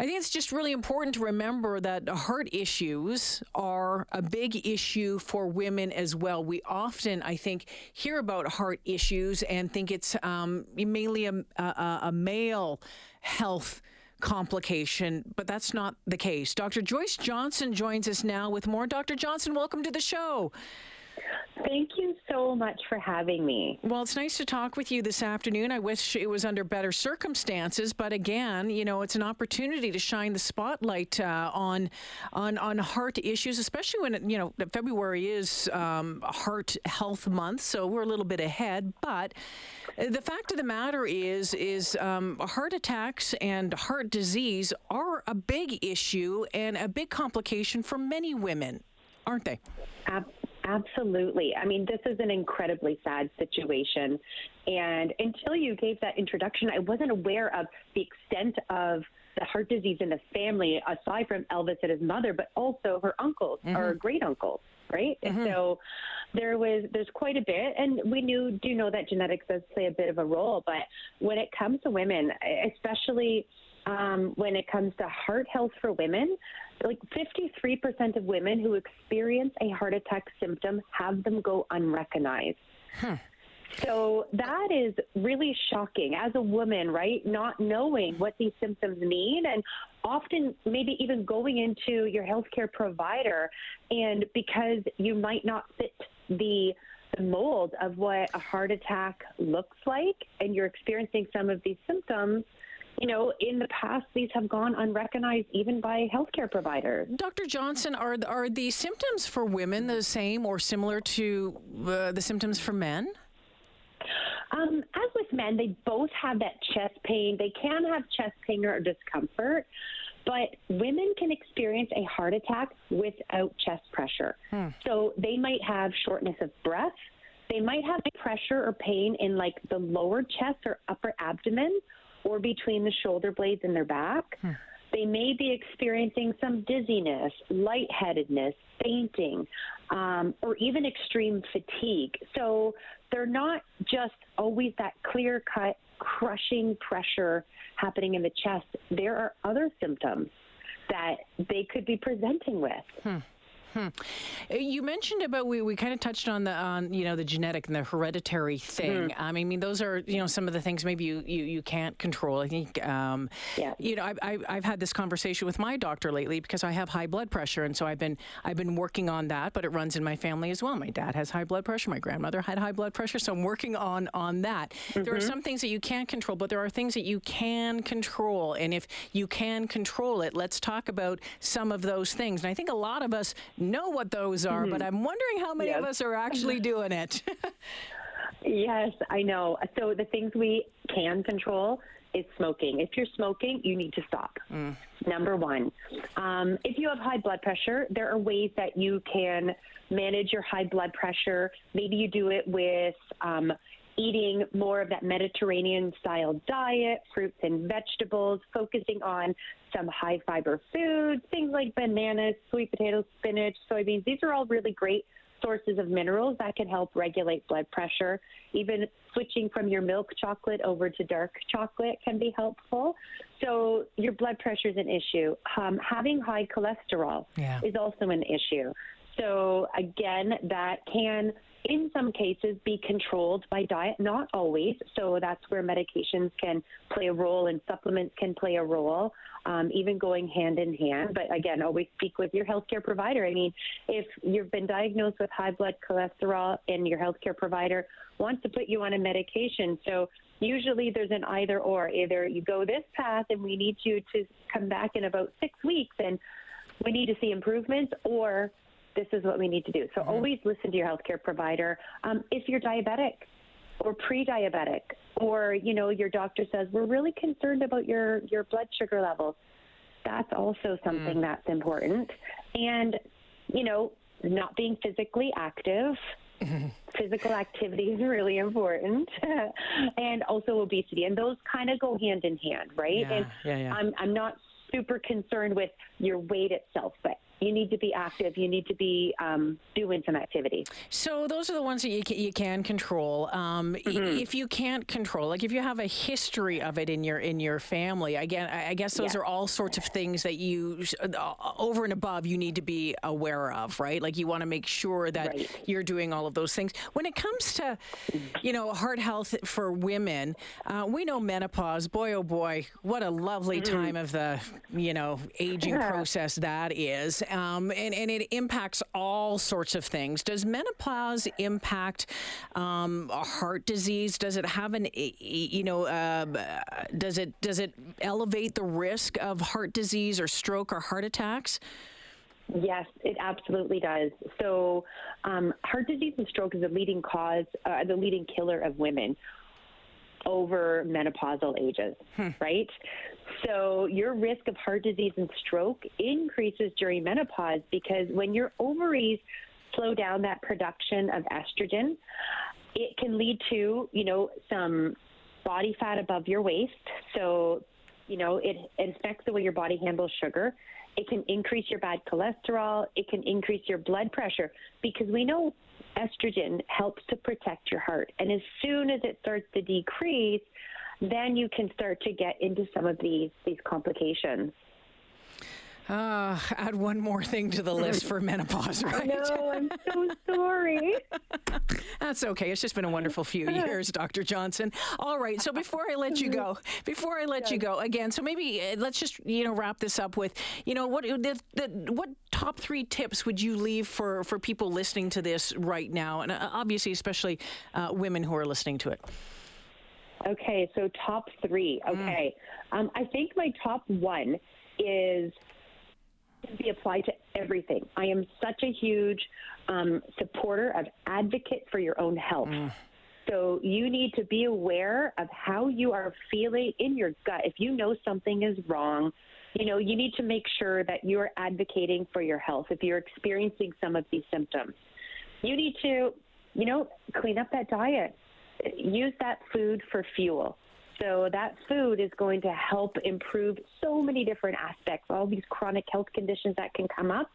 I think it's just really important to remember that heart issues are a big issue for women as well. We often, I think, hear about heart issues and think it's um, mainly a, a, a male health complication, but that's not the case. Dr. Joyce Johnson joins us now with more. Dr. Johnson, welcome to the show. Thank you so much for having me. Well, it's nice to talk with you this afternoon. I wish it was under better circumstances, but again, you know, it's an opportunity to shine the spotlight uh, on on on heart issues, especially when you know February is um, Heart Health Month, so we're a little bit ahead. But the fact of the matter is, is um, heart attacks and heart disease are a big issue and a big complication for many women, aren't they? Absolutely. I mean, this is an incredibly sad situation. And until you gave that introduction, I wasn't aware of the extent of the heart disease in the family, aside from Elvis and his mother, but also her uncles mm-hmm. or great uncles, right? Mm-hmm. So there was there's quite a bit, and we knew do know that genetics does play a bit of a role. But when it comes to women, especially um, when it comes to heart health for women, like 53% of women who experience a heart attack symptom have them go unrecognized. Huh. So that is really shocking as a woman, right? Not knowing what these symptoms mean and often maybe even going into your healthcare provider and because you might not fit the the mold of what a heart attack looks like and you're experiencing some of these symptoms, you know, in the past, these have gone unrecognized even by healthcare providers. Dr. Johnson, are are the symptoms for women the same or similar to uh, the symptoms for men? Um, as with men, they both have that chest pain. They can have chest pain or discomfort, but women can experience a heart attack without chest pressure. Hmm. So they might have shortness of breath. They might have pressure or pain in like the lower chest or upper abdomen or between the shoulder blades in their back. Hmm. They may be experiencing some dizziness, lightheadedness, fainting, um, or even extreme fatigue. So they're not just always that clear cut, crushing pressure happening in the chest. There are other symptoms that they could be presenting with. Hmm. Hmm. Uh, you mentioned about we, we kind of touched on the on you know the genetic and the hereditary thing. Mm-hmm. Um, I mean, those are you know some of the things maybe you you, you can't control. I think um, yeah. you know I, I, I've had this conversation with my doctor lately because I have high blood pressure, and so I've been I've been working on that. But it runs in my family as well. My dad has high blood pressure. My grandmother had high blood pressure, so I'm working on on that. Mm-hmm. There are mm-hmm. some things that you can't control, but there are things that you can control. And if you can control it, let's talk about some of those things. And I think a lot of us know what those are, mm-hmm. but I'm wondering how many yes. of us are actually doing it. yes, I know. So the things we can control is smoking. If you're smoking, you need to stop. Mm. Number one. Um, if you have high blood pressure, there are ways that you can manage your high blood pressure. Maybe you do it with um, eating more of that Mediterranean style diet, fruits and vegetables, focusing on some high fiber foods, things like bananas, sweet potatoes, spinach, soybeans. These are all really great sources of minerals that can help regulate blood pressure. Even switching from your milk chocolate over to dark chocolate can be helpful. So, your blood pressure is an issue. Um, having high cholesterol yeah. is also an issue. So, again, that can in some cases be controlled by diet, not always. So that's where medications can play a role and supplements can play a role, um, even going hand in hand. But again, always speak with your healthcare provider. I mean, if you've been diagnosed with high blood cholesterol and your healthcare provider wants to put you on a medication, so usually there's an either or. Either you go this path and we need you to come back in about six weeks and we need to see improvements, or this is what we need to do. So mm-hmm. always listen to your healthcare provider. Um, if you're diabetic or pre-diabetic, or you know your doctor says we're really concerned about your your blood sugar levels, that's also something mm. that's important. And you know, not being physically active. Physical activity is really important, and also obesity, and those kind of go hand in hand, right? Yeah, and yeah, yeah. I'm I'm not super concerned with your weight itself, but you need to be active. You need to be um, doing some activity. So those are the ones that you can, you can control. Um, mm-hmm. If you can't control, like if you have a history of it in your in your family, again, I guess those yeah. are all sorts of things that you uh, over and above you need to be aware of, right? Like you want to make sure that right. you're doing all of those things. When it comes to, you know, heart health for women, uh, we know menopause. Boy, oh boy, what a lovely mm-hmm. time of the you know aging process that is um, and, and it impacts all sorts of things. Does menopause impact um, heart disease? Does it have an, you know, uh, does it does it elevate the risk of heart disease or stroke or heart attacks? Yes, it absolutely does. So, um, heart disease and stroke is the leading cause, uh, the leading killer of women over menopausal ages, hmm. right? So your risk of heart disease and stroke increases during menopause because when your ovaries slow down that production of estrogen, it can lead to, you know, some body fat above your waist. So, you know, it, it affects the way your body handles sugar. It can increase your bad cholesterol. It can increase your blood pressure because we know estrogen helps to protect your heart. And as soon as it starts to decrease, then you can start to get into some of these these complications. Uh, add one more thing to the list for menopause, right? No, I'm so sorry. That's okay. It's just been a wonderful few years, Dr. Johnson. All right. So before I let you go, before I let you go again, so maybe uh, let's just you know wrap this up with you know what the, the, what top three tips would you leave for for people listening to this right now, and uh, obviously especially uh, women who are listening to it. Okay, so top three. Mm. Okay, mm. um, I think my top one is to be applied to everything. I am such a huge um, supporter of advocate for your own health. Mm. So you need to be aware of how you are feeling in your gut. If you know something is wrong, you know, you need to make sure that you're advocating for your health if you're experiencing some of these symptoms. You need to, you know, clean up that diet. Use that food for fuel. So that food is going to help improve so many different aspects, all these chronic health conditions that can come up.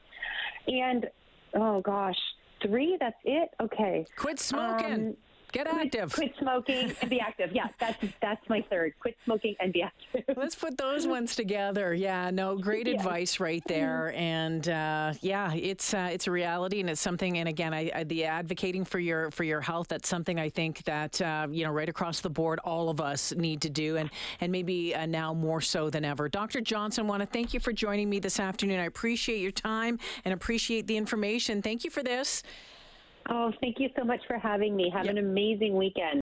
And oh gosh, three, that's it? Okay. Quit smoking. Um, Get active. Quit, quit, smoking and be active. Yeah, that's that's my third. Quit smoking and be active. Let's put those ones together. Yeah, no, great yeah. advice right there. And uh, yeah, it's uh, it's a reality, and it's something. And again, I, I, the advocating for your for your health. That's something I think that uh, you know right across the board, all of us need to do, and and maybe uh, now more so than ever. Dr. Johnson, want to thank you for joining me this afternoon. I appreciate your time and appreciate the information. Thank you for this. Oh, thank you so much for having me. Have yep. an amazing weekend.